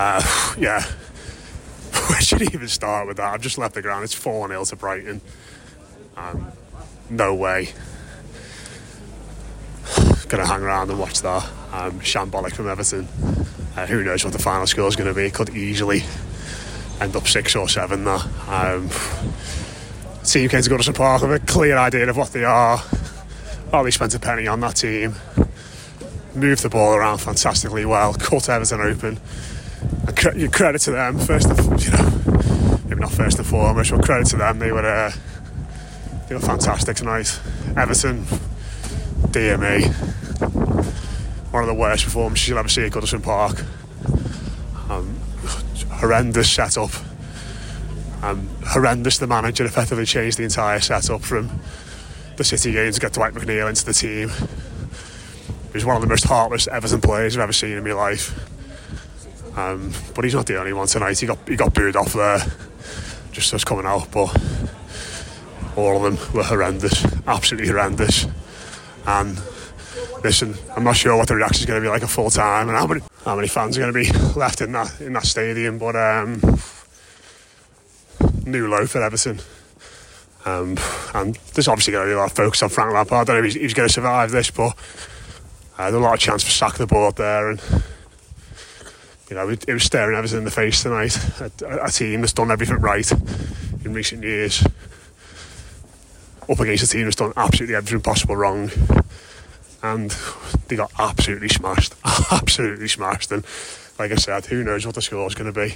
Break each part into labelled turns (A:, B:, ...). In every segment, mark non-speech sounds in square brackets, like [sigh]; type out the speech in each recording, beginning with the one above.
A: Uh, [sighs] yeah. [laughs] Where should even start with that? I've just left the ground. It's 4 0 to Brighton. Um, no way. [sighs] Gonna hang around and watch that. Um, shambolic from Everton. Uh, who knows what the final score is going to be? Could easily end up 6 or 7 there. Um, [sighs] team came to Goodison Park with a clear idea of what they are. Ollie spent a penny on that team. Moved the ball around fantastically well. Cut Everton open you credit to them first, and, you know, maybe not first and foremost, but credit to them. They were uh, they were fantastic tonight. Everton, DME, one of the worst performances you'll ever see at Goodison Park. Um, horrendous setup. Um, horrendous. The manager effectively changed the entire setup from the City game to get Dwight McNeil into the team. He was one of the most heartless Everton players I've ever seen in my life. Um, but he's not the only one tonight. He got he got booed off there just as coming out, but all of them were horrendous, absolutely horrendous. And listen, I'm not sure what the reaction is going to be like a full time and how many how many fans are going to be [laughs] left in that in that stadium. But um, new low for Everton. Um, and there's obviously going to be a lot of focus on Frank Lampard. I don't know if he's, he's going to survive this, but uh, there's a lot of chance for sack the board there. And you know, it, it was staring Everton in the face tonight. A, a, team that's done everything right in recent years, up against a team that's done absolutely everything possible wrong, and they got absolutely smashed, [laughs] absolutely smashed. And like I said, who knows what the score is going to be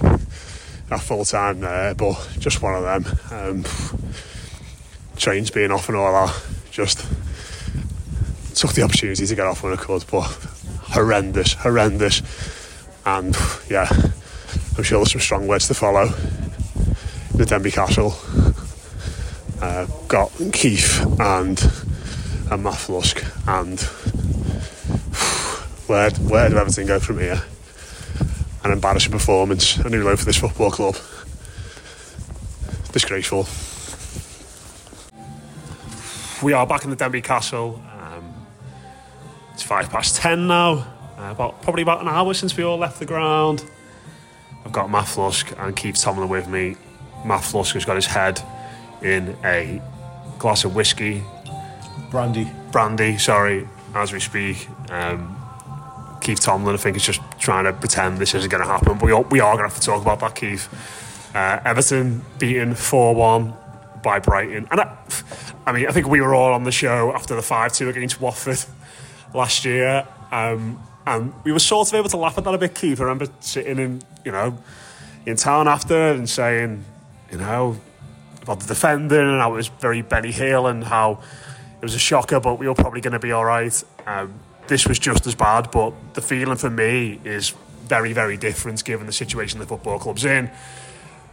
A: at full time there, but just one of them. Um, trains being off and all that, just took the opportunity to get off when I could, but horrendous, horrendous and yeah, I'm sure there's some strong words to follow. The Denbigh Castle uh, got Keith and and Matt and where where do everything go from here? An embarrassing performance, a new low for this football club. Disgraceful. We are back in the Denbigh Castle. Um, it's five past ten now. Uh, about probably about an hour since we all left the ground. I've got Matt Flusk and Keith Tomlin with me. Matt Flusk has got his head in a glass of whiskey,
B: brandy,
A: brandy. Sorry, as we speak. Um, Keith Tomlin, I think, is just trying to pretend this isn't going to happen. But we are, we are going to have to talk about that, Keith. Uh, Everton beaten 4 1 by Brighton. And I, I, mean, I think we were all on the show after the 5 2 against Watford last year. Um, and we were sort of able to laugh at that a bit, Keith. I remember sitting in, you know, in town after and saying, you know, about the defending and how it was very Benny Hill and how it was a shocker, but we were probably going to be all right. Um, this was just as bad, but the feeling for me is very, very different given the situation the football club's in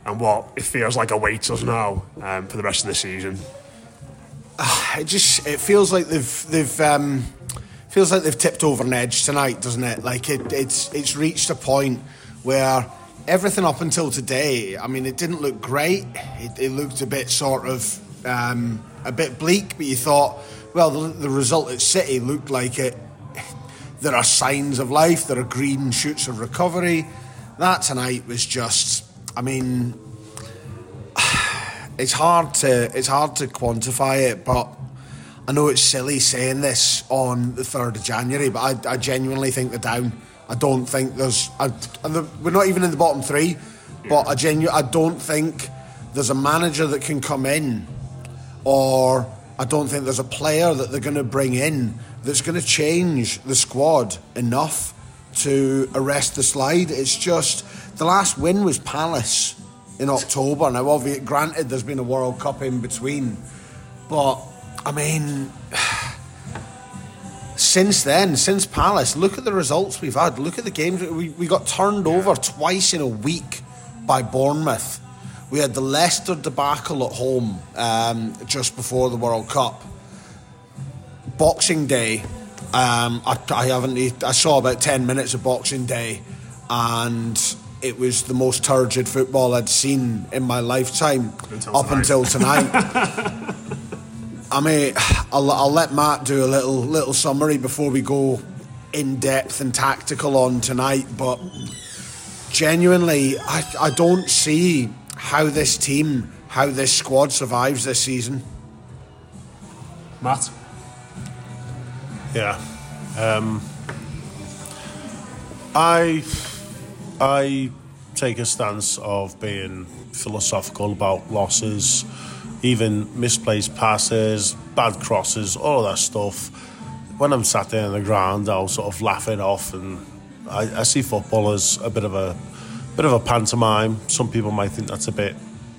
A: and what it feels like awaits us now um, for the rest of the season.
B: Uh, it just it feels like they've they've um, feels like they've tipped over an edge tonight, doesn't it? Like it, it's it's reached a point where everything up until today, I mean, it didn't look great. It, it looked a bit sort of um, a bit bleak, but you thought, well, the, the result at City looked like it. There are signs of life. There are green shoots of recovery. That tonight was just, I mean, [sighs] it's hard to it's hard to quantify it, but I know it's silly saying this on the 3rd of January, but I, I genuinely think they're down. I don't think there's. I, we're not even in the bottom three, but I, genu- I don't think there's a manager that can come in, or I don't think there's a player that they're going to bring in that's going to change the squad enough to arrest the slide. It's just the last win was Palace in October. Now, obviously, granted, there's been a World Cup in between, but I mean, since then, since Palace, look at the results we've had. Look at the games. We, we got turned over twice in a week by Bournemouth. We had the Leicester debacle at home um, just before the World Cup. Boxing Day, um, I, I haven't. I saw about ten minutes of Boxing Day, and it was the most turgid football I'd seen in my lifetime
A: Until
B: up
A: tonight.
B: until tonight. [laughs] I mean, I'll, I'll let Matt do a little little summary before we go in depth and tactical on tonight. But genuinely, I, I don't see how this team, how this squad survives this season.
A: Matt.
C: Yeah. Um, I I take a stance of being philosophical about losses, even misplaced passes, bad crosses, all that stuff. When I'm sat there on the ground, I'll sort of laugh it off, and I, I see football as a bit of a bit of a pantomime. Some people might think that's a bit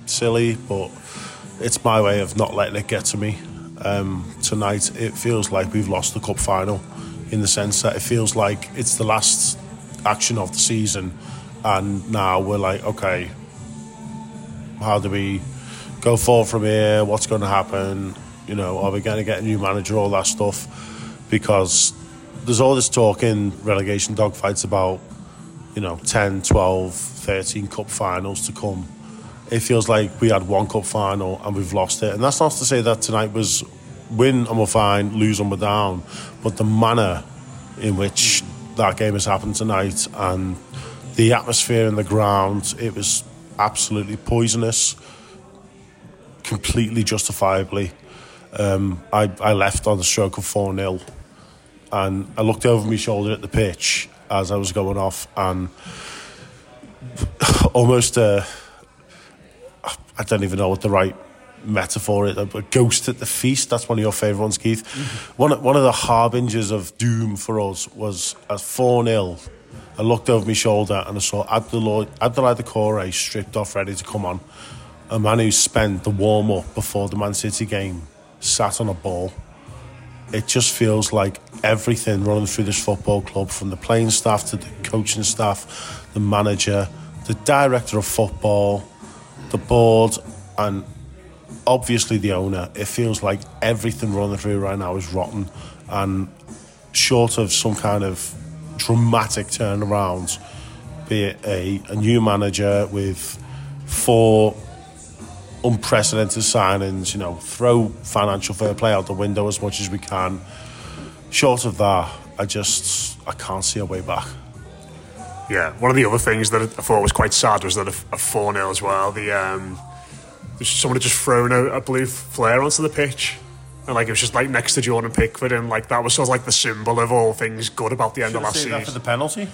C: silly, but it's my way of not letting it get to me. Um, tonight, it feels like we've lost the cup final in the sense that it feels like it's the last action of the season, and now we're like, okay, how do we go forward from here? What's going to happen? You know, are we going to get a new manager? All that stuff, because there's all this talk in relegation dogfights about, you know, 10, 12, 13 cup finals to come it feels like we had one cup final and we've lost it. And that's not to say that tonight was win and we're fine, lose and we're down, but the manner in which that game has happened tonight and the atmosphere in the ground, it was absolutely poisonous, completely justifiably. Um, I, I left on the stroke of 4 0 and I looked over my shoulder at the pitch as I was going off and [sighs] almost uh, I don't even know what the right metaphor is. A ghost at the feast. That's one of your favourite ones, Keith. One one of the harbingers of doom for us was at four 0 I looked over my shoulder and I saw Abdoulaye Abdoulaye Doucouré stripped off, ready to come on. A man who spent the warm up before the Man City game sat on a ball. It just feels like everything running through this football club, from the playing staff to the coaching staff, the manager, the director of football, the board, and obviously the owner. It feels like everything running through right now is rotten, and short of some kind of dramatic turnaround, be it a, a new manager with four unprecedented signings, you know, throw financial fair play out the window as much as we can. Short of that, I just I can't see a way back.
A: Yeah, one of the other things that I thought was quite sad was that a, a 4 0 as well. The um, someone had just thrown a, a blue flare onto the pitch. And like it was just like next to Jordan Pickford, and like that was sort of like the symbol of all things good about the end of last
C: season. that for the penalty. [laughs]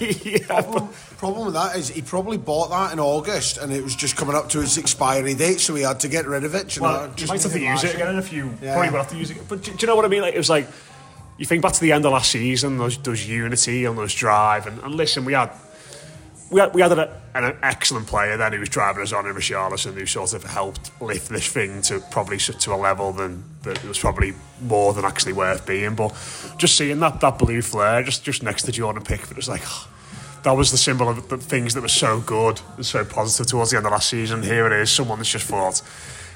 A: yeah,
B: Problem, problem with that is he probably bought that in August and it was just coming up to its expiry date, so he had to get rid of it. do You
A: Well,
B: know,
A: you might have to use it again if you
B: Yeah.
A: probably will have to use it. But do, do you know what I mean? Like it was like you think back to the end of last season, there's, there's unity and there's drive, and, and listen, we had we had, we had an, an excellent player then who was driving us on in Richarlison who sort of helped lift this thing to probably to a level than that was probably more than actually worth being. But just seeing that that blue flare just just next to Jordan Pickford it was like. [sighs] that was the symbol of the things that were so good and so positive towards the end of last season. Here it is, someone that's just thought,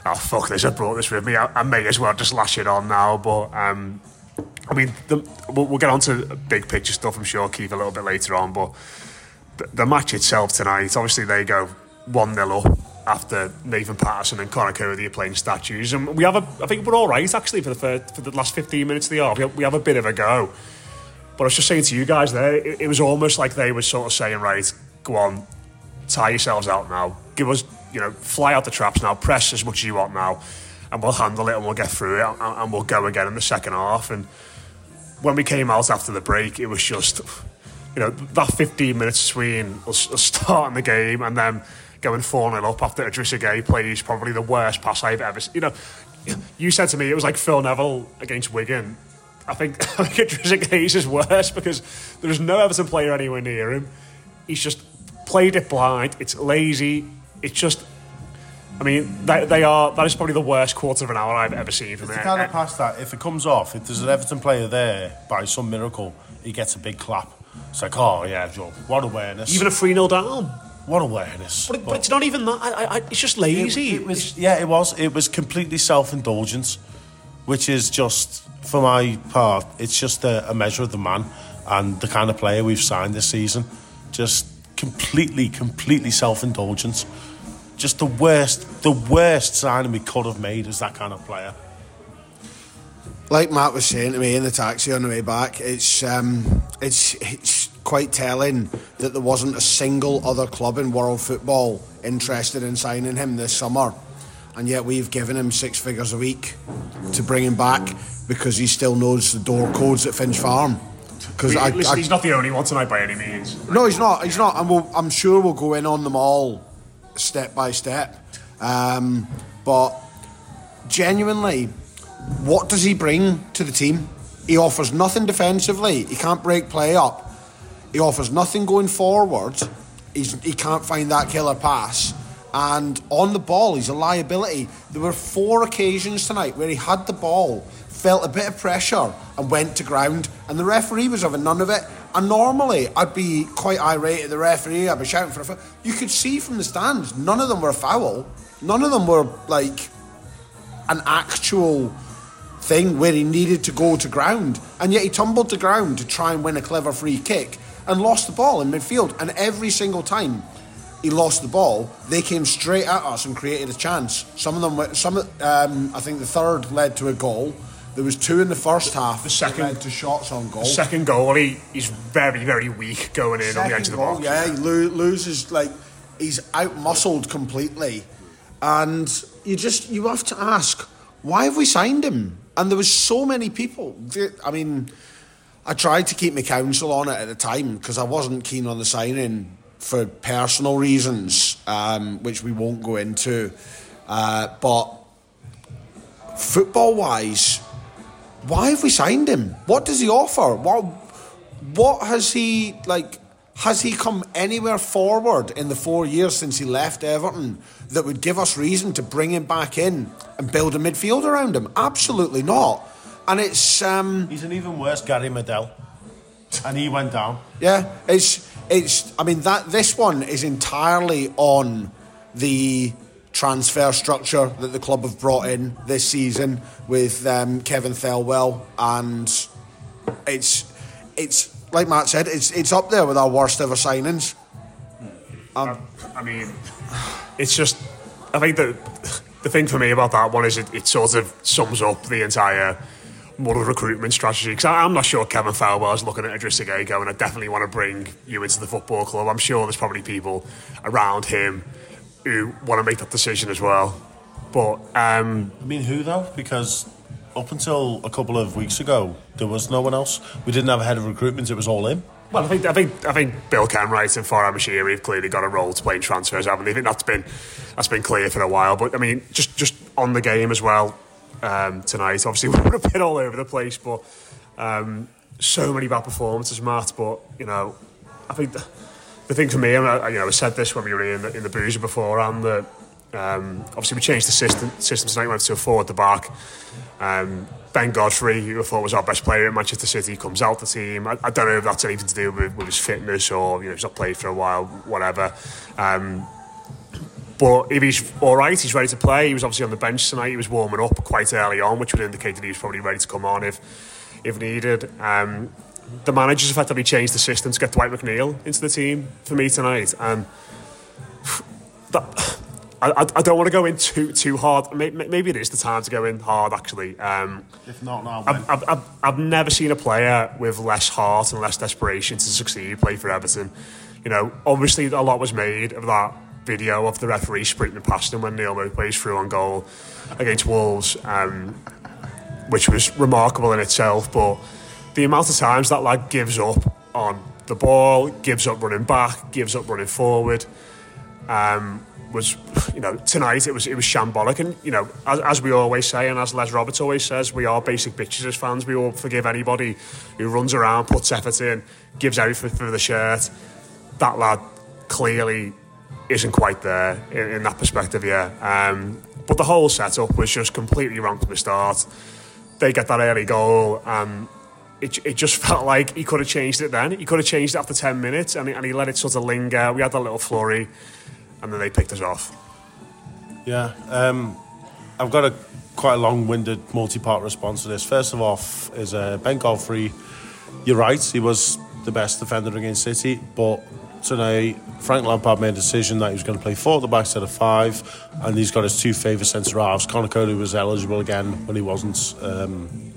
A: oh, fuck this, I brought this with me. I, I may as well just lash it on now. But, um, I mean, the, we'll, we'll get on to big picture stuff, I'm sure, Keith, a little bit later on. But the, match itself tonight, obviously, they go 1 0 up after Nathan Patterson and Conor Coady are playing statues. And we have a, I think we're all right, actually, for the, first, for the last 15 minutes of the half. We have, we have a bit of a go. But I was just saying to you guys there, it, it was almost like they were sort of saying, right, go on, tie yourselves out now. Give us, you know, fly out the traps now, press as much as you want now, and we'll handle it and we'll get through it and, and we'll go again in the second half. And when we came out after the break, it was just, you know, that 15 minutes between us, us starting the game and then going 4 0 up after Idrissa Gueye plays probably the worst pass I've ever seen. You know, you said to me it was like Phil Neville against Wigan. I think, [laughs] I think Idrissa Gueye's is worse because there's no Everton player anywhere near him. He's just played it blind. It's lazy. It's just I mean, they, they are. That is probably the worst quarter of an hour I've ever seen from
C: It's
A: it.
C: kind of pass that if it comes off, if there's an Everton player there by some miracle, he gets a big clap. It's like, oh yeah, Joe, what awareness!
A: Even a 3 0 down.
C: what awareness!
A: But, it, but it's not even that. I, I, it's just lazy.
C: It, it was, yeah, it was. It was completely self-indulgence, which is just, for my part, it's just a, a measure of the man and the kind of player we've signed this season. Just completely, completely self-indulgence. Just the worst, the worst signing we could have made is that kind of player.
B: like Matt was saying to me in the taxi on the way back, it's um, it's it's quite telling that there wasn't a single other club in world football interested in signing him this summer, and yet we've given him six figures a week to bring him back because he still knows the door codes at Finch Farm. Because
A: he's not the only one tonight by any means.
B: no, he's not. He's not, and we'll, I'm sure we'll go in on them all step by step. Um, but genuinely, what does he bring to the team? He offers nothing defensively. He can't break play up. He offers nothing going forward. He's, he can't find that killer pass. And on the ball, he's a liability. There were four occasions tonight where he had the ball, felt a bit of pressure, and went to ground, and the referee was having none of it. And normally, I'd be quite irate at the referee. I'd be shouting for a foul. You could see from the stands, none of them were a foul. None of them were like an actual thing where he needed to go to ground, and yet he tumbled to ground to try and win a clever free kick and lost the ball in midfield. And every single time he lost the ball, they came straight at us and created a chance. Some of them, were- some, um, I think the third led to a goal. There was two in the first half.
A: the second-
B: led to shots on goal.
A: Second goal, he, he's very, very weak going in on the edge of the
B: goal,
A: box.
B: Yeah, he lo- loses like he's out muscled completely, and you just you have to ask why have we signed him? And there was so many people. I mean, I tried to keep my counsel on it at the time because I wasn't keen on the signing for personal reasons, um, which we won't go into. Uh, but football wise, why have we signed him? What does he offer? What what has he like? Has he come anywhere forward in the four years since he left Everton that would give us reason to bring him back in and build a midfield around him? Absolutely not. And it's um,
C: He's an even worse Gary Medel, and he went down.
B: yeah, it's it's. I mean that this one is entirely on the transfer structure that the club have brought in this season with um, Kevin Thelwell, and it's it's like Matt said, it's it's up there with our worst ever signings.
A: I mean, it's just. I think that the thing for me about that one is it, it sort of sums up the entire model recruitment strategy. Because I'm not sure Kevin Thelwell's looking at Idris Gueye going, I definitely want to bring you into the football club. I'm sure there's probably people around him who want to make that decision as well. But um,
C: I mean, who though? Because up until a couple of weeks ago, there was no one else. We didn't have a head of recruitment; it was all him.
A: Well, I think I think I think Bill Kenwright and Farhad Moshiri have clearly got a role to play in transfers, haven't they? I think that's been that's been clear for a while. But I mean, just just on the game as well um, tonight. Obviously, we [laughs] were a bit all over the place, but um, so many bad performances, Matt. But you know, I think the, the thing for me, and I, you know, I said this when we were in the, in the boozer before, and that um, obviously we changed the system system tonight. Went to a the back. Um, Ben Godfrey, who I thought was our best player at Manchester City, comes out the team. I, I don't know if that's anything to do with, with his fitness or you know he's not played for a while, whatever. Um, but if he's all right, he's ready to play. He was obviously on the bench tonight. He was warming up quite early on, which would indicate that he was probably ready to come on if if needed. Um, the managers effectively changed the system to get Dwight McNeil into the team for me tonight, and [sighs] that. I, I I don't want to go in too too hard. May- may- Maybe it is the time to go in hard, actually. Um,
C: If not now,
A: I've, I've, I've, I've never seen a player with less heart and less desperation to succeed play for Everton. You know, obviously a lot was made of that video of the referee sprinting past him when Neil plays through on goal against Wolves, um, which was remarkable in itself. But the amount of times that lad gives up on the ball, gives up running back, gives up running forward, um, was, you know, tonight it was it was shambolic. And you know, as, as we always say, and as Les Roberts always says, we are basic bitches as fans. We all forgive anybody who runs around, puts effort in, gives everything for the shirt. That lad clearly isn't quite there in, in that perspective, yeah. Um, but the whole setup was just completely wrong from the start. They get that early goal, and it, it just [laughs] felt like he could have changed it then. He could have changed it after 10 minutes, and he, and he let it sort of linger. We had that little flurry, and then they picked us off.
C: Yeah, um, I've got a quite a long-winded, multi-part response to this. First of all, is uh, Ben Godfrey. You're right; he was the best defender against City, but tonight Frank Lampard made a decision that he was going to play four at the back instead of five, and he's got his two favourite centre halves. Conor Coady was eligible again when he wasn't. Um,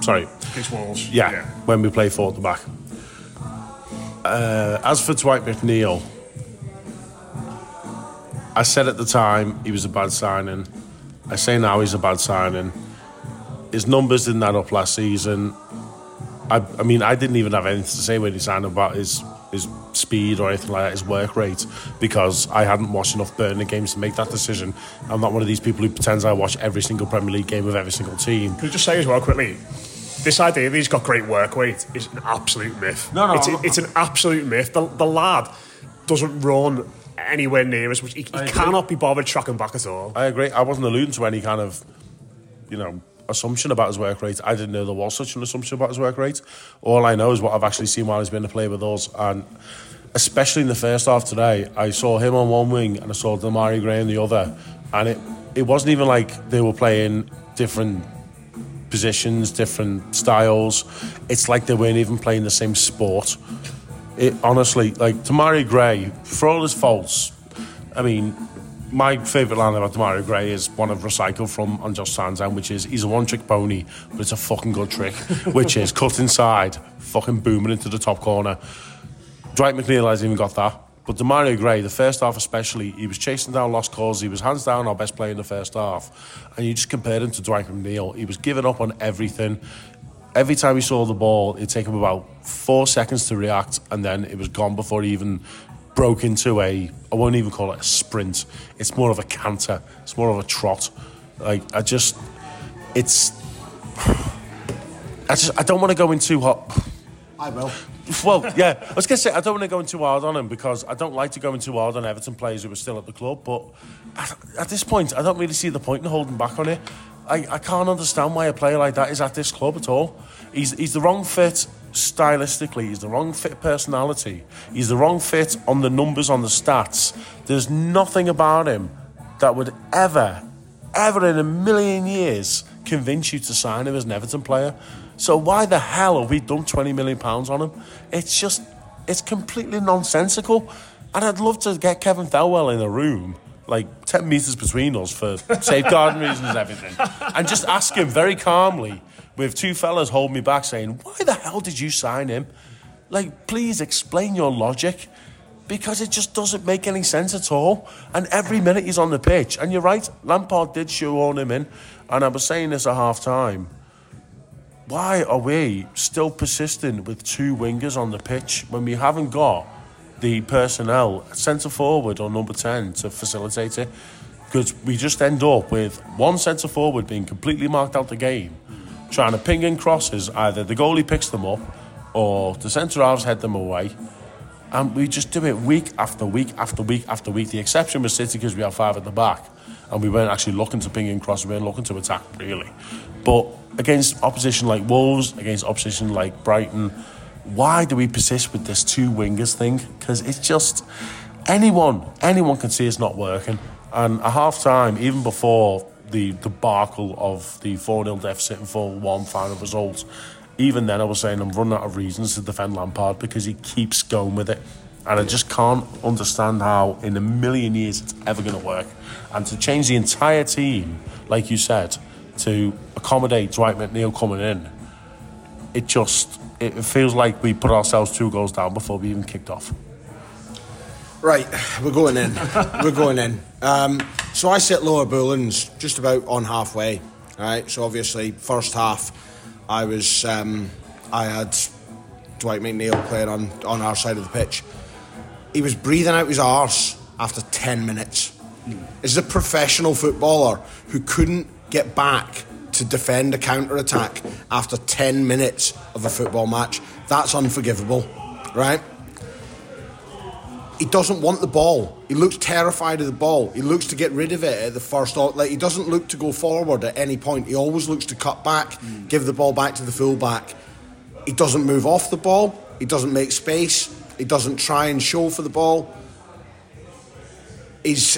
C: sorry,
A: Wolves.
C: Yeah, yeah, when we play four at the back. Uh, as for Dwight McNeil, I said at the time he was a bad signing. I say now he's a bad signing. His numbers didn't add up last season. I, I mean, I didn't even have anything to say when he signed about his his speed or anything like that, his work rate, because I hadn't watched enough Burnley games to make that decision. I'm not one of these people who pretends I watch every single Premier League game of every single team.
A: Can you just say as well quickly? This idea that he's got great work rate is an absolute myth.
C: No, no,
A: it's, it's an absolute myth. The, the lad doesn't run anywhere near us. He, he cannot be bothered tracking back at all.
C: I agree. I wasn't alluding to any kind of, you know, assumption about his work rate. I didn't know there was such an assumption about his work rate. All I know is what I've actually seen while he's been to play with us, and especially in the first half today, I saw him on one wing and I saw Demarai Gray on the other, and it it wasn't even like they were playing different positions, different styles. It's like they weren't even playing the same sport. It honestly, like Demarai Gray, for all his faults, I mean, my favourite line about Demarai Gray is one of recycled from Andros Townsend, which is he's a one trick pony, but it's a fucking good trick, [laughs] which is cut inside, fucking booming into the top corner. Dwight McNeil hasn't even got that. But Demarai Gray, the first half especially, he was chasing down lost cause. He was hands down our best player in the first half. And you just compared him to Dwight McNeil. He was giving up on everything. Every time he saw the ball, it'd take him about four seconds to react, and then it was gone before he even broke into a, I won't even call it a sprint. It's more of a canter. It's more of a trot. Like, I just, it's, [sighs] I just, I don't want to go in too hot.
B: I will.
C: Well, yeah, I was going to say, I don't want to go in too hard on him because I don't like to go in too hard on Everton players who are still at the club. But at, at this point, I don't really see the point in holding back on it. I, I can't understand why a player like that is at this club at all. He's, he's the wrong fit stylistically, he's the wrong fit personality, he's the wrong fit on the numbers, on the stats. There's nothing about him that would ever, ever in a million years convince you to sign him as an Everton player. So why the hell have we dumped 20 million pounds on him? It's just, it's completely nonsensical. And I'd love to get Kevin Thelwell in a room like 10 metres between us for safeguarding [laughs] reasons and everything. And just ask him very calmly, with two fellas holding me back saying, Why the hell did you sign him? Like, please explain your logic. Because it just doesn't make any sense at all. And every minute he's on the pitch. And you're right, Lampard did shoehorn him in. And I was saying this at half time. Why are we still persistent with two wingers on the pitch when we haven't got the personnel, centre forward or number 10, to facilitate it? Because we just end up with one centre forward being completely marked out the game trying to ping in crosses. Either the goalie picks them up or the centre halves head them away. And we just do it week after week after week after week. The exception was City because we have five at the back and we weren't actually looking to ping in crosses, we weren't looking to attack really. But against opposition like Wolves, against opposition like Brighton, why do we persist with this two wingers thing? Because it's just anyone, anyone can see it's not working. And a half time, even before the debacle of the 4 0 deficit and 4 1 final result, even then I was saying I'm running out of reasons to defend Lampard because he keeps going with it. And I just can't understand how, in a million years, it's ever going to work. And to change the entire team, like you said, to accommodate Dwight McNeil coming in, it just it feels like we put ourselves two goals down before we even kicked off.
B: Right, we're going in. we're going in. Um, so I sit lower Bullens just about on halfway. Right, so obviously first half, I was um, I had Dwight McNeil playing on on our side of the pitch. He was breathing out his arse after ten minutes. Is a professional footballer who couldn't get back to defend a counter attack after ten minutes of a football match. That's unforgivable, right? he doesn't want the ball. He looks terrified of the ball. He looks to get rid of it at the first. Like he doesn't look to go forward at any point. He always looks to cut back, mm. give the ball back to the fullback. He doesn't move off the ball. He doesn't make space. He doesn't try and show for the ball. He's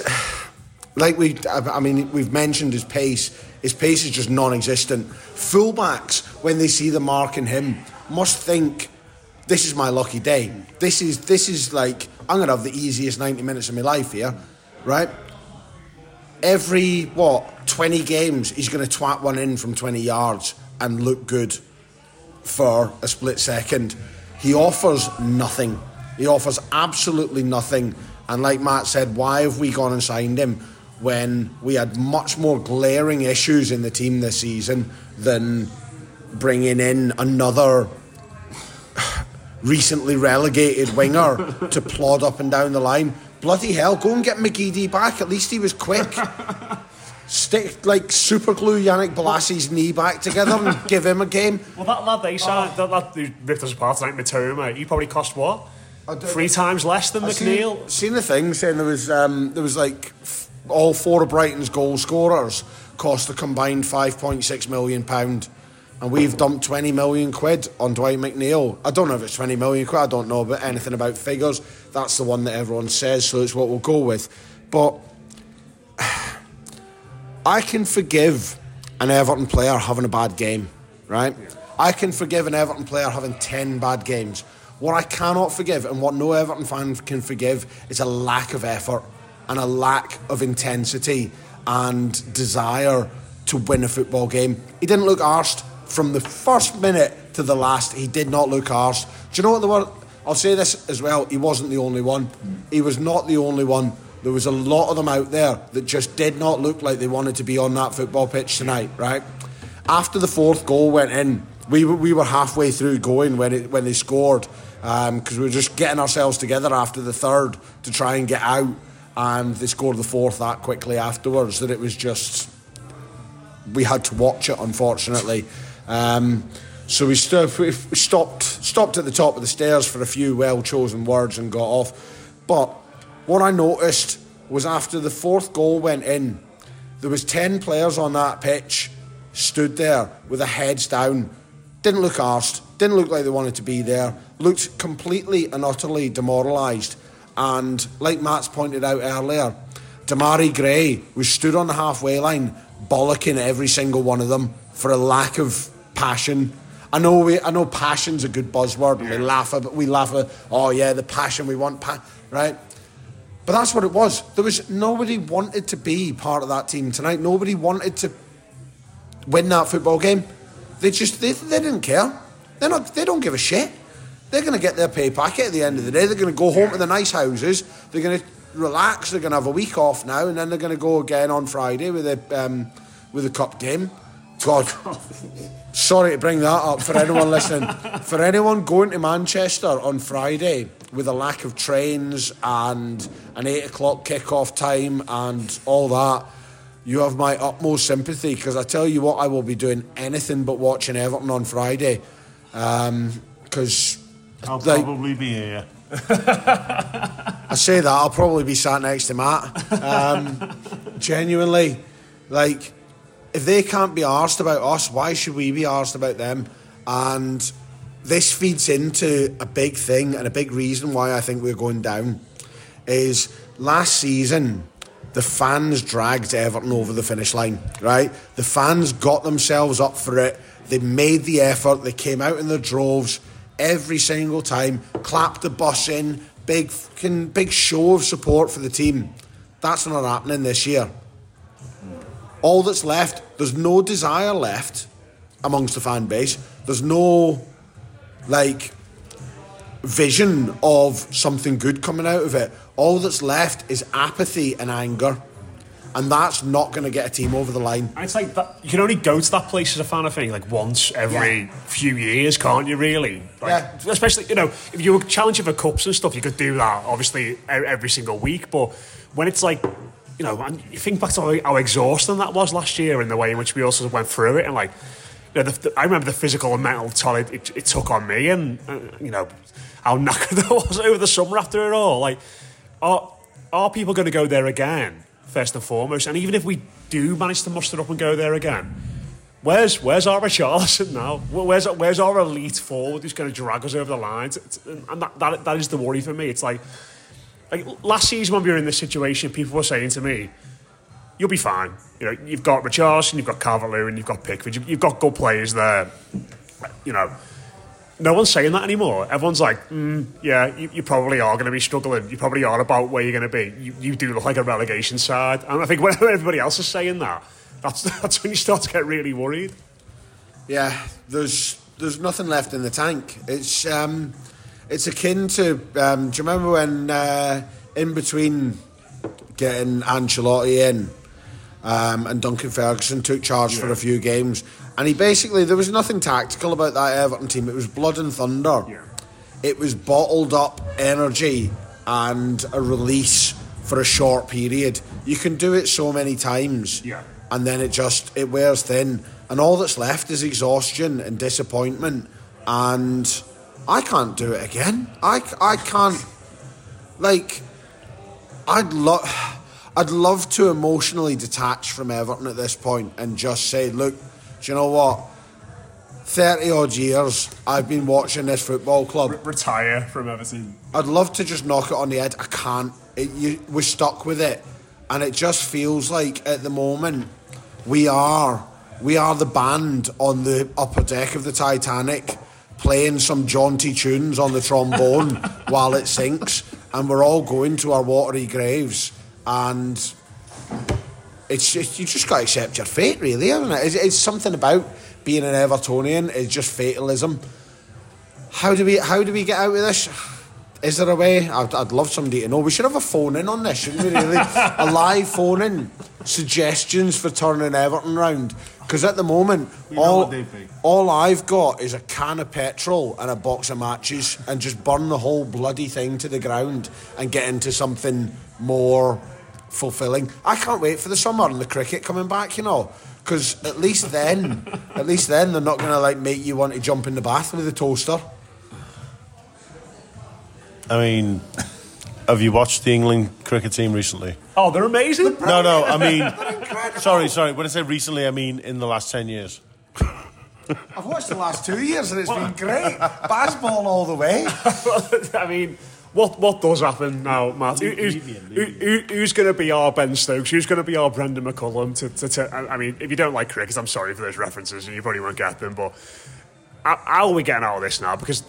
B: [sighs] like we. I mean, we've mentioned his pace. His pace is just non-existent. Fullbacks, when they see the mark in him, must think, "This is my lucky day. This is this is like." I'm going to have the easiest 90 minutes of my life here, right? Every, what, 20 games, he's going to twat one in from 20 yards and look good for a split second. He offers nothing. He offers absolutely nothing. And like Matt said, why have we gone and signed him when we had much more glaring issues in the team this season than bringing in another recently relegated winger [laughs] to plod up and down the line. Bloody hell, go and get McGeady back. At least he was quick. Stick like super glue Yannick Bolasie's knee back together and [laughs] give him a game.
A: Well, that lad they signed, oh. that lad who ripped us apart tonight, Mitoma, he probably cost what? Three times less than I McNeil.
B: Seen, seen the thing saying there was um, there was like f- all four of Brighton's goal scorers cost a combined five point six million pound and we've dumped 20 million quid on Dwight McNeil. I don't know if it's 20 million quid, I don't know about anything about figures. That's the one that everyone says, so it's what we'll go with. But [sighs] I can forgive an Everton player having a bad game, right? I can forgive an Everton player having 10 bad games. What I cannot forgive, and what no Everton fan can forgive, is a lack of effort and a lack of intensity and desire to win a football game. He didn't look arsed from the first minute to the last, he did not look arsed. Do you know what the word? I'll say this as well. He wasn't the only one. He was not the only one. There was a lot of them out there that just did not look like they wanted to be on that football pitch tonight. Right after the fourth goal went in, we we were halfway through going when it when they scored because um, we were just getting ourselves together after the third to try and get out, and they scored the fourth that quickly afterwards that it was just we had to watch it unfortunately. Um, so we, st- we stopped stopped at the top of the stairs for a few well chosen words and got off. But what I noticed was after the fourth goal went in, there was ten players on that pitch stood there with their heads down, didn't look arsed, didn't look like they wanted to be there, looked completely and utterly demoralised. And like Matt's pointed out earlier, Demarai Gray was stood on the halfway line, bollocking every single one of them for a lack of passion. I know we, I know passion's a good buzzword, and we laugh at, but we laugh at, oh yeah, the passion we want, pa-, right? But that's what it was. There was nobody wanted to be part of that team tonight. Nobody wanted to win that football game. They just they, they didn't care. They're not. They don't give a shit. They're going to get their pay packet at the end of the day. They're going to go home to the nice houses. They're going to relax. They're going to have a week off now, and then they're going to go again on Friday with a um, with a cup game. God, sorry to bring that up for anyone listening. [laughs] For anyone going to Manchester on Friday with a lack of trains and an eight o'clock kick-off time and all that, you have my utmost sympathy because I tell you what, I will be doing anything but watching Everton on Friday. Because
C: um, I'll probably be here. [laughs]
B: I say that I'll probably be sat next to Matt. Um, genuinely, like if they can't be asked about us, why should we be asked about them? And this feeds into a big thing and a big reason why I think we're going down is last season the fans dragged Everton over the finish line, right? The fans got themselves up for it. They made the effort. They came out in their droves every single time, clapped the bus in, big big show of support for the team. That's not happening this year all that's left, there's no desire left amongst the fan base. There's no like vision of something good coming out of it. All that's left is apathy and anger. And that's not going to get a team over the line.
A: And it's like that, you can only go to that place as a fan, I think, like once every yeah. few years, can't you? Really, like, yeah. Especially, you know, if you were challenging for cups and stuff, you could do that obviously every single week. But when it's like you know, and you think back to how, exhausting that was last year and the way in which we also went through it, and like, you know, the, the, I remember the physical and mental toll it, it, it took on me, and uh, you know, how [laughs] knackered I was over the summer after it all. Like, are are people going to go there again? First and foremost, and even if we do manage to muster up and go there again, where's where's our [laughs] Richarlison now? Where's where's our elite forward who's going to drag us over the line? And that, that that is the worry for me. It's like like last season when we were in this situation, people were saying to me, "You'll be fine. You know, you've got Richarlison, you've got Calvert-Lewin, you've got Pickford, you've, you've got good players there. You know." No one's saying that anymore. Everyone's like, mm, yeah, you, you, probably are going to be struggling. You probably are about where you're going to be. You, you do look like a relegation side. And I think when [laughs] everybody else is saying that, that's, [laughs] that's when you start to get really worried.
B: Yeah, there's there's nothing left in the tank. It's um, it's akin to. Um, do you remember when uh, in between getting Ancelotti in um, and Duncan Ferguson took charge yeah. for a few games? And he basically, there was nothing tactical about that Everton team. It was blood and thunder. Yeah. It was bottled up energy and a release for a short period. You can do it so many times.
A: Yeah.
B: And then it just, it wears thin. And all that's left is exhaustion and disappointment. And I can't do it again. I, I can't, like, I'd love. I'd love to emotionally detach from Everton at this point and just say, look, do you know what? 30 odd years I've been watching this football club.
A: retire from Everton.
B: I'd love to just knock it on the head. I can't. It, you, we're stuck with it. And it just feels like at the moment we are we are the band on the upper deck of the Titanic playing some jaunty tunes on the trombone [laughs] while it sinks and we're all going to our watery graves and it's just, you just got to accept your fate, really, isn't it? It's, it's something about being an Evertonian. It's just fatalism. How do we how do we get out of this? Is there a way? I'd, I'd love somebody to know. We should have a phone in on this, shouldn't we? Really, [laughs] a live phone in suggestions for turning Everton round. Because at the moment, all, all I've got is a can of petrol and a box of matches, and just burn the whole bloody thing to the ground and get into something more fulfilling. I can't wait for the summer and the cricket coming back, you know, because at least then, [laughs] at least then they're not going to like make you want to jump in the bath with a toaster.
C: I mean, have you watched the England cricket team recently?
A: Oh, they're amazing.
C: no, no, I mean, [laughs] sorry, sorry. When I say recently, I mean in the last ten years.
B: I've watched the last two years and it's been great. Baseball all the way. [laughs]
A: I mean, what what does happen now, Matt? Who, who's, who, who's going to be our Ben Stokes? Who's going to be our Brendon McCullum? To, to, to, I mean, if you don't like cricket, I'm sorry for those references, and you probably won't get them. But how are we getting out of this now? Because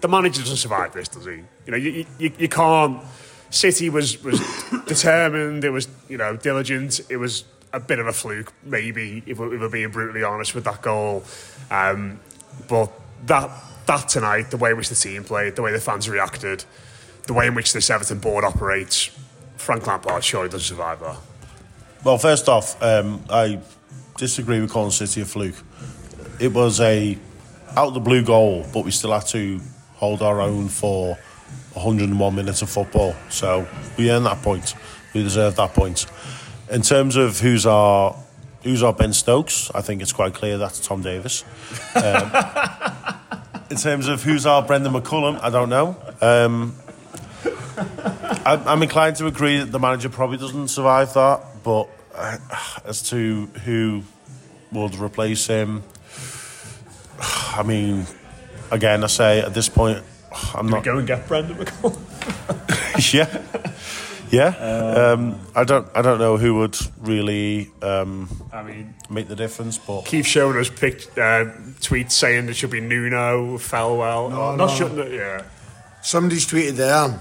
A: the manager doesn't survive this, does he? You know, you, you, you can't. City was was [coughs] determined. It was you know diligent. It was a bit of a fluke, maybe, if we're, if we're being brutally honest with that goal. Um, but that that tonight, the way which the team played, the way the fans reacted the way in which this Everton board operates, Frank Lampard surely doesn't survive that.
C: Well, first off, um, I disagree with calling City a fluke. It was a out the blue goal, but we still had to hold our own for 101 minutes of football. So we earned that point. We deserve that point. In terms of who's our who's our Ben Stokes, I think it's quite clear that's Tom Davies. Um, [laughs] in terms of who's our Brendon McCullum, I don't know. Um, I'm inclined to agree that the manager probably doesn't survive that, but uh, as to who would replace him, I mean, again, I say at this point, I'm
A: Do
C: not.
A: go and get Brendan McCall. [laughs]
C: yeah, yeah. Um, I don't. I don't know who would really. Um,
A: I mean,
C: make the difference. But
A: Keith showing us picked uh, tweets saying it should be Nuno, Thelwell. No, not no. yeah.
B: Somebody's tweeted there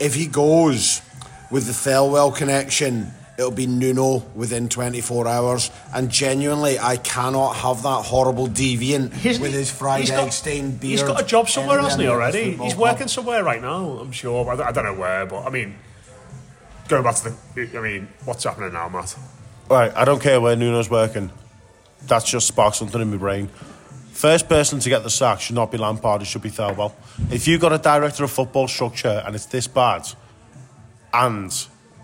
B: if he goes with the Thelwell connection, it'll be Nuno within 24 hours. And genuinely, I cannot have that horrible deviant Isn't with he, his fried egg stained beard.
A: He's got a job somewhere, hasn't he, already? He's working club. somewhere right now, I'm sure. I don't know where, but I mean, going back to the. I mean, what's happening now, Matt?
C: Right, I don't care where Nuno's working. That's just sparked something in my brain. First person to get the sack should not be Lampard, it should be Thelwell. If you've got a director of football structure and it's this bad, and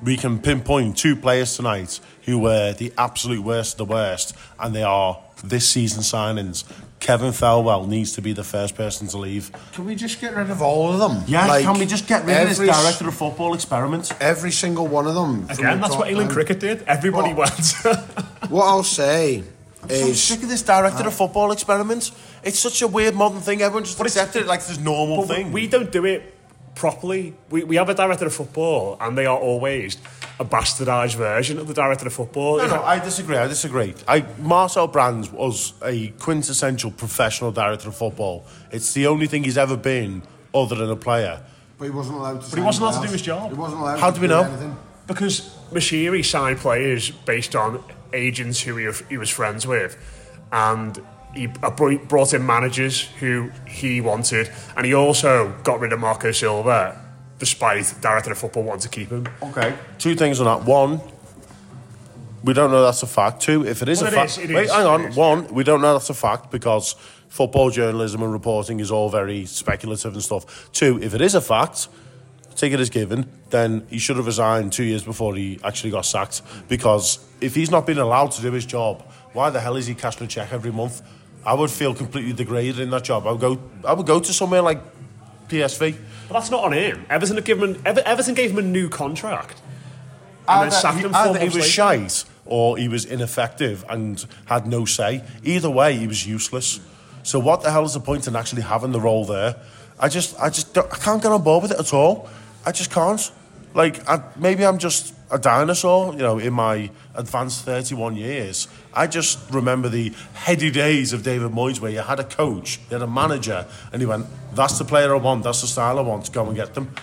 C: we can pinpoint two players tonight who were the absolute worst of the worst, and they are this season signings, Kevin Thelwell needs to be the first person to leave.
B: Can we just get rid of all of them?
C: Yeah,
B: Like,
C: can we just get rid of this director of football experiment?
B: Every single one of them. from
A: Again, that's what England
B: down.
A: cricket did. Everybody
B: What?
A: went. [laughs]
B: What I'll say
C: I'm
B: is
C: sick of this director of football experiment. It's such a weird modern thing. Everyone just accepted it like this normal
A: But
C: thing.
A: we don't do it properly. We, we have a director of football, and they are always a bastardised version of the director of football.
C: No, no, I disagree. I disagree. I, Marcel Brands was a quintessential professional director of football. It's the only thing he's ever been other than a player.
B: But he wasn't allowed to.
A: But he wasn't allowed to do his job.
B: He wasn't allowed.
C: How
B: to
C: do we
B: do
C: know?
B: Anything.
A: Because Moshiri signed players based on agents who he, he was friends with, and he brought in managers who he wanted, and he also got rid of Marco Silva, despite the director of football wanting to keep him.
C: Okay. Two things on that. One, we don't know that's a fact. Two, if it is
A: Well,
C: a fact, wait,
A: is,
C: hang on. One, we don't know that's a fact because football journalism and reporting is all very speculative and stuff. Two, if it is a fact, take it as given, then he should have resigned two years before he actually got sacked. Because if he's not been allowed to do his job, why the hell is he cashing a check every month? I would feel completely degraded in that job. I would go. I would go to somewhere like PSV.
A: But that's not on him. Everton, have given him, Ever- Everton gave him a new contract. And
C: Either,
A: then sacked him four
C: either he was
A: later.
C: shite or he was ineffective and had no say. Either way, he was useless. So what the hell is the point in actually having the role there? I just, I just, I can't get on board with it at all. I just can't. Like, I, maybe I'm just a dinosaur, you know, in my advanced 31 years. I just remember the heady days of David Moyes where you had a coach, you had a manager, and he went, that's the player I want, that's the style I want, go and get them.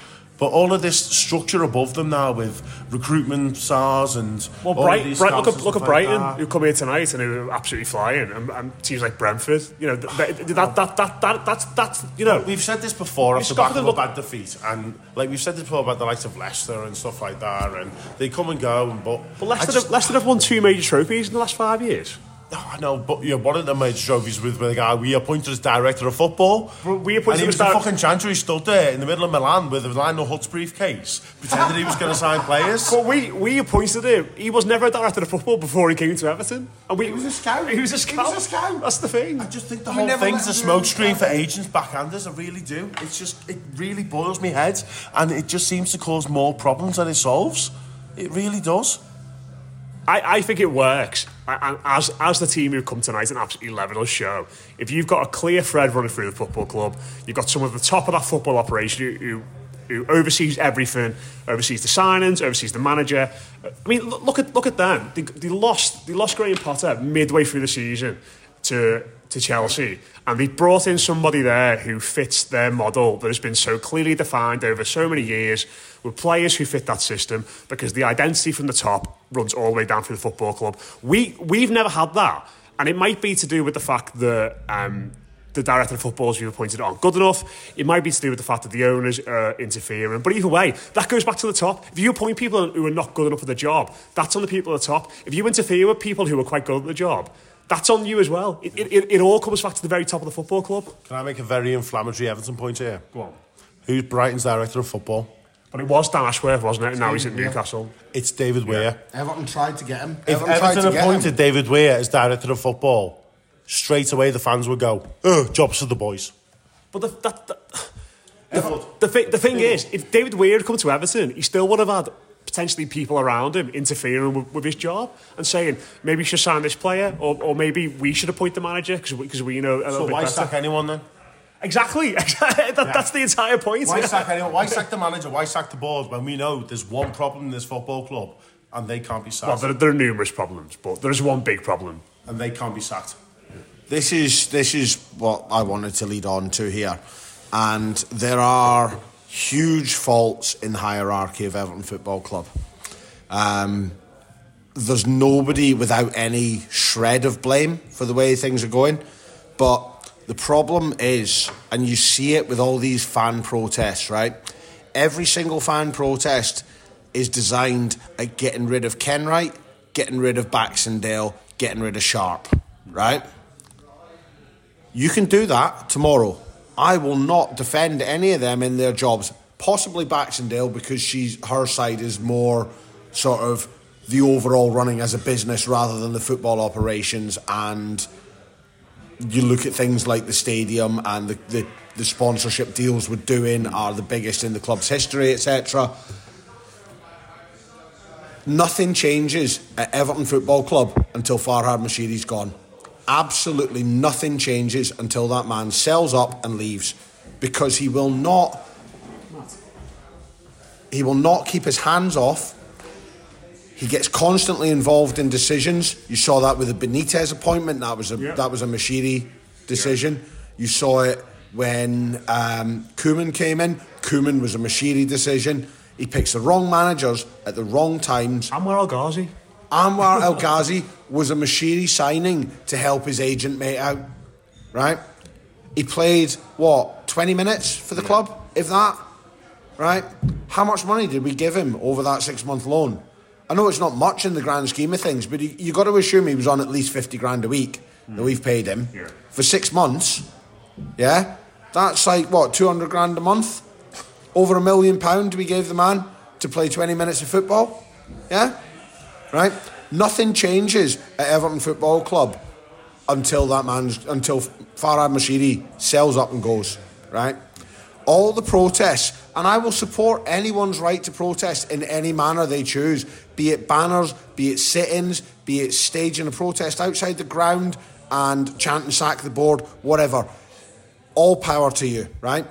C: But all of this structure above them now with recruitment SARS and
A: Well, Bright, Bright, look at look at
C: like
A: Brighton,
C: that.
A: who come here tonight and who are absolutely flying, and, and teams like Brentford. You know, th- th- that, that, that, that, that's that's you know.
C: We've said this before off the back of
A: the
C: a bad defeat, and like we've said this before about the likes of Leicester and stuff like that, and they come and go. And, but
A: But Leicester,
C: just-
A: have, Leicester have won two major trophies in the last five years.
C: Oh, I know, but yeah, one of them major trophies with the guy we appointed as director of football.
A: We appointed
C: and he was
A: as
C: the fucking janitor. He stood there in the middle of Milan with a Lionel Hutz briefcase, pretending he was going to sign [laughs] players.
A: But we, we appointed him. He was never a director of football before he came to Everton. And we,
B: He was a scout.
A: He was a
B: He
A: scout.
B: was a scout.
A: That's the thing.
C: I just think the
B: We
C: whole thing's a smokescreen for agents, backhanders. I really do. It's just, it really boils me head, and it just seems to cause more problems than it solves. It really does.
A: I, I think it works. And as, as the team who've come tonight and absolutely level us show, if you've got a clear thread running through the football club, you've got someone at the top of that football operation who, who, who oversees everything, oversees the signings, oversees the manager. I mean, look, look at look at them. They, they lost they lost Graham Potter midway through the season to to Chelsea, and they brought in somebody there who fits their model that has been so clearly defined over so many years with players who fit that system because the identity from the top runs all the way down through the football club. We we've never had that, and it might be to do with the fact that. Um, the director of footballs you've appointed aren't good enough. It might be to do with the fact that the owners are interfering. But either way, that goes back to the top. If you appoint people who are not good enough for the job, that's on the people at the top. If you interfere with people who are quite good at the job, that's on you as well. It, it, it all comes back to the very top of the football club.
C: Can I make a very inflammatory Everton point here?
A: Go on.
C: Who's Brighton's director of football?
A: But it was Dan Ashworth, wasn't it? And now he's at Newcastle.
C: It's David Weir.
B: Everton tried to get him.
C: If
B: Everton tried
C: Everton
B: to get
C: appointed
B: him.
C: David Weir as director of football, straight away the fans would go, "Oh, jobs for the boys."
A: But the, that, that, [sighs] the, the, thi- the thing is, if David Weir had come to Everton, he still would have had potentially people around him interfering with, with his job and saying maybe we should sign this player or, or maybe we should appoint the manager because we, 'cause we know a little
C: So
A: bit
C: why
A: better.
C: sack anyone then?
A: Exactly. [laughs] that, That's the entire point.
C: Why sack [laughs] anyone? Why sack the manager? Why sack the board when we know there's one problem in this football club and they can't be
A: Well,
C: sacked?
A: there, there are numerous problems, but there is one big problem.
C: and they can't be sacked.
B: This is this is what I wanted to lead on to here, and there are huge faults in the hierarchy of Everton Football Club. Um, there's nobody without any shred of blame for the way things are going, but the problem is, and you see it with all these fan protests, right? Every single fan protest is designed at getting rid of Kenwright, getting rid of Baxendale, getting rid of Sharp, right? You can do that tomorrow. I will not defend any of them in their jobs. Possibly Baxendale because she's her side is more sort of the overall running as a business rather than the football operations and you look at things like the stadium and the, the, the sponsorship deals we're doing are the biggest in the club's history, etc. Nothing changes at Everton Football Club until Farhad Moshiri's gone. Absolutely nothing changes until that man sells up and leaves because he will not he will not keep his hands off. He gets constantly involved in decisions. You saw that with the Benitez appointment. That was a
A: Yeah.
B: that was a Moshiri decision. You saw it when um, Koeman came in. Koeman was a Moshiri decision. He picks the wrong managers at the wrong times.
A: Anwar El Ghazi.
B: Anwar El Ghazi was a Moshiri signing to help his agent mate out, right? He played, what, 20 minutes for the club, if that, right? How much money did we give him over that six month loan? I know it's not much in the grand scheme of things, but you, you got to assume he was on at least 50 grand a week that mm. we've paid him
A: Yeah.
B: for six months, yeah? That's like, what, 200 grand a month? Over a million pound we gave the man to play 20 minutes of football, yeah? right? Nothing changes at Everton Football Club until that man's until Farhad Moshiri sells up and goes, right? All the protests, and I will support anyone's right to protest in any manner they choose, be it banners, be it sit-ins, be it staging a protest outside the ground and chanting sack the board, whatever. All power to you, right?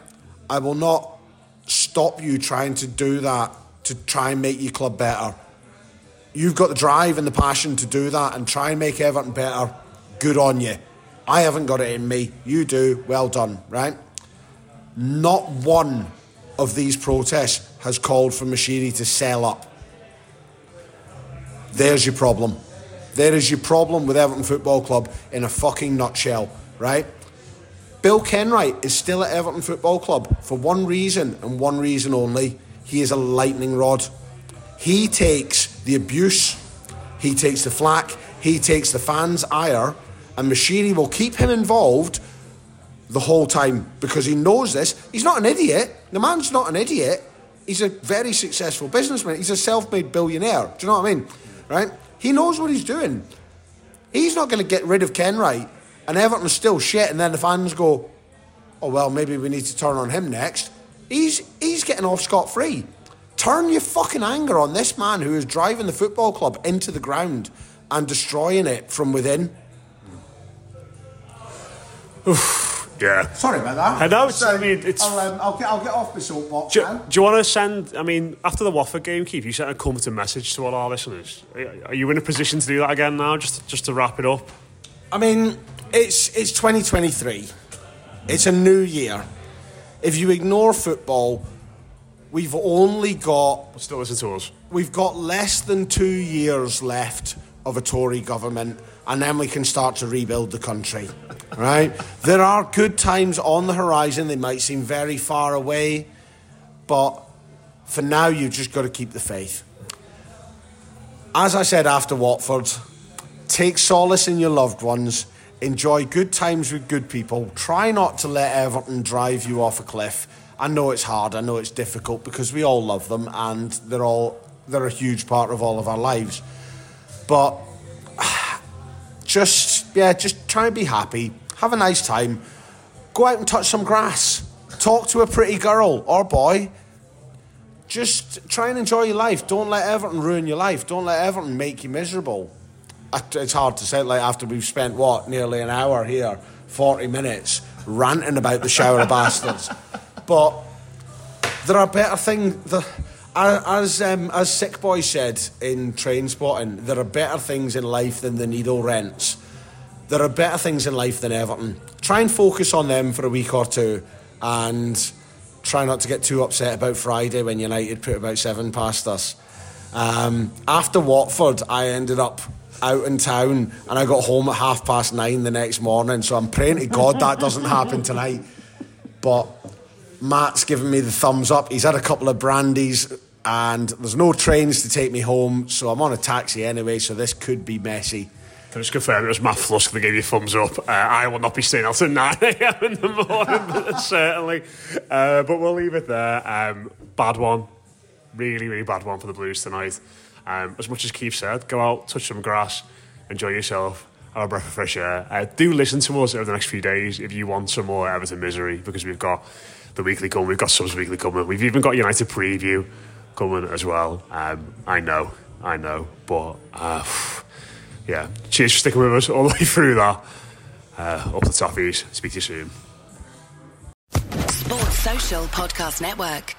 B: I will not stop you trying to do that to try and make your club better you've got the drive and the passion to do that and try and make Everton better, good on you. I haven't got it in me. You do. Well done, right? Not one of these protests has called for Moshiri to sell up. There's your problem. There is your problem with Everton Football Club in a fucking nutshell, right? Bill Kenwright is still at Everton Football Club for one reason and one reason only. He is a lightning rod. He takes the abuse, he takes the flack, he takes the fans' ire, and Moshiri will keep him involved the whole time because he knows this. He's not an idiot. The man's not an idiot. He's a very successful businessman. He's a self made billionaire. Do you know what I mean? Right? He knows what he's doing. He's not going to get rid of Kenwright and Everton's still shit, and then the fans go, oh, well, maybe we need to turn on him next. He's, he's getting off scot free. Turn your fucking anger on this man who is driving the football club into the ground and destroying it from within.
A: Yeah.
B: Sorry about that.
A: I know, it's- I mean, it's-
B: I'll, um, I'll, get, I'll get off my soapbox
A: Do,
B: now.
A: do you want to send? I mean, after the Watford game, Keith, you sent a comforting message to all our listeners. Are- Are you in a position to do that again now? Just, just to wrap it up.
B: I mean, it's it's 2023. It's a new year. If you ignore football, we've only got
A: still listen to us.
B: we've got less than two years left of a Tory government, and then we can start to rebuild the country. [laughs] Right? There are good times on the horizon. They might seem very far away, but for now, you've just got to keep the faith. As I said after Watford, take solace in your loved ones. Enjoy good times with good people. Try not to let Everton drive you off a cliff. I know it's hard. I know it's difficult because we all love them and they're all they're a huge part of all of our lives. But [sighs] just yeah, just try and be happy. Have a nice time. Go out and touch some grass. Talk to a pretty girl or boy. Just try and enjoy your life. Don't let Everton ruin your life. Don't let Everton make you miserable. It's hard to say, like, after we've spent, what, nearly an hour here, 40 minutes, ranting about the shower of bastards. [laughs] But there are better things. As um, as Sick Boy said in Trainspotting, there are better things in life than the needle rents. There are better things in life than Everton. Try and focus on them for a week or two, and try not to get too upset about Friday when United put about seven past us. Um, after Watford, I ended up out in town, and I got home at half past nine the next morning. So I'm praying to God that doesn't happen tonight. But Matt's given me the thumbs up. He's had a couple of brandies, and there's no trains to take me home, so I'm on a taxi anyway. So this could be messy.
A: Can I just confirm it was Matt Flusk that gave you thumbs up? Uh, I will not be staying out at 9 a.m. in the morning, [laughs] certainly. Uh, but we'll leave it there. Um, bad one. Really, really bad one for the Blues tonight. Um, as much as Keith said, go out, touch some grass, enjoy yourself, have a breath of fresh air. Uh, do listen to us over the next few days if you want some more Everton misery because we've got the weekly coming, we've got subs weekly coming, we've even got United preview coming as well. Um, I know, I know, but uh, [sighs] yeah, cheers for sticking with us all the way through that. Uh, up the toffees. Speak to you soon.
D: Sports Social Podcast Network.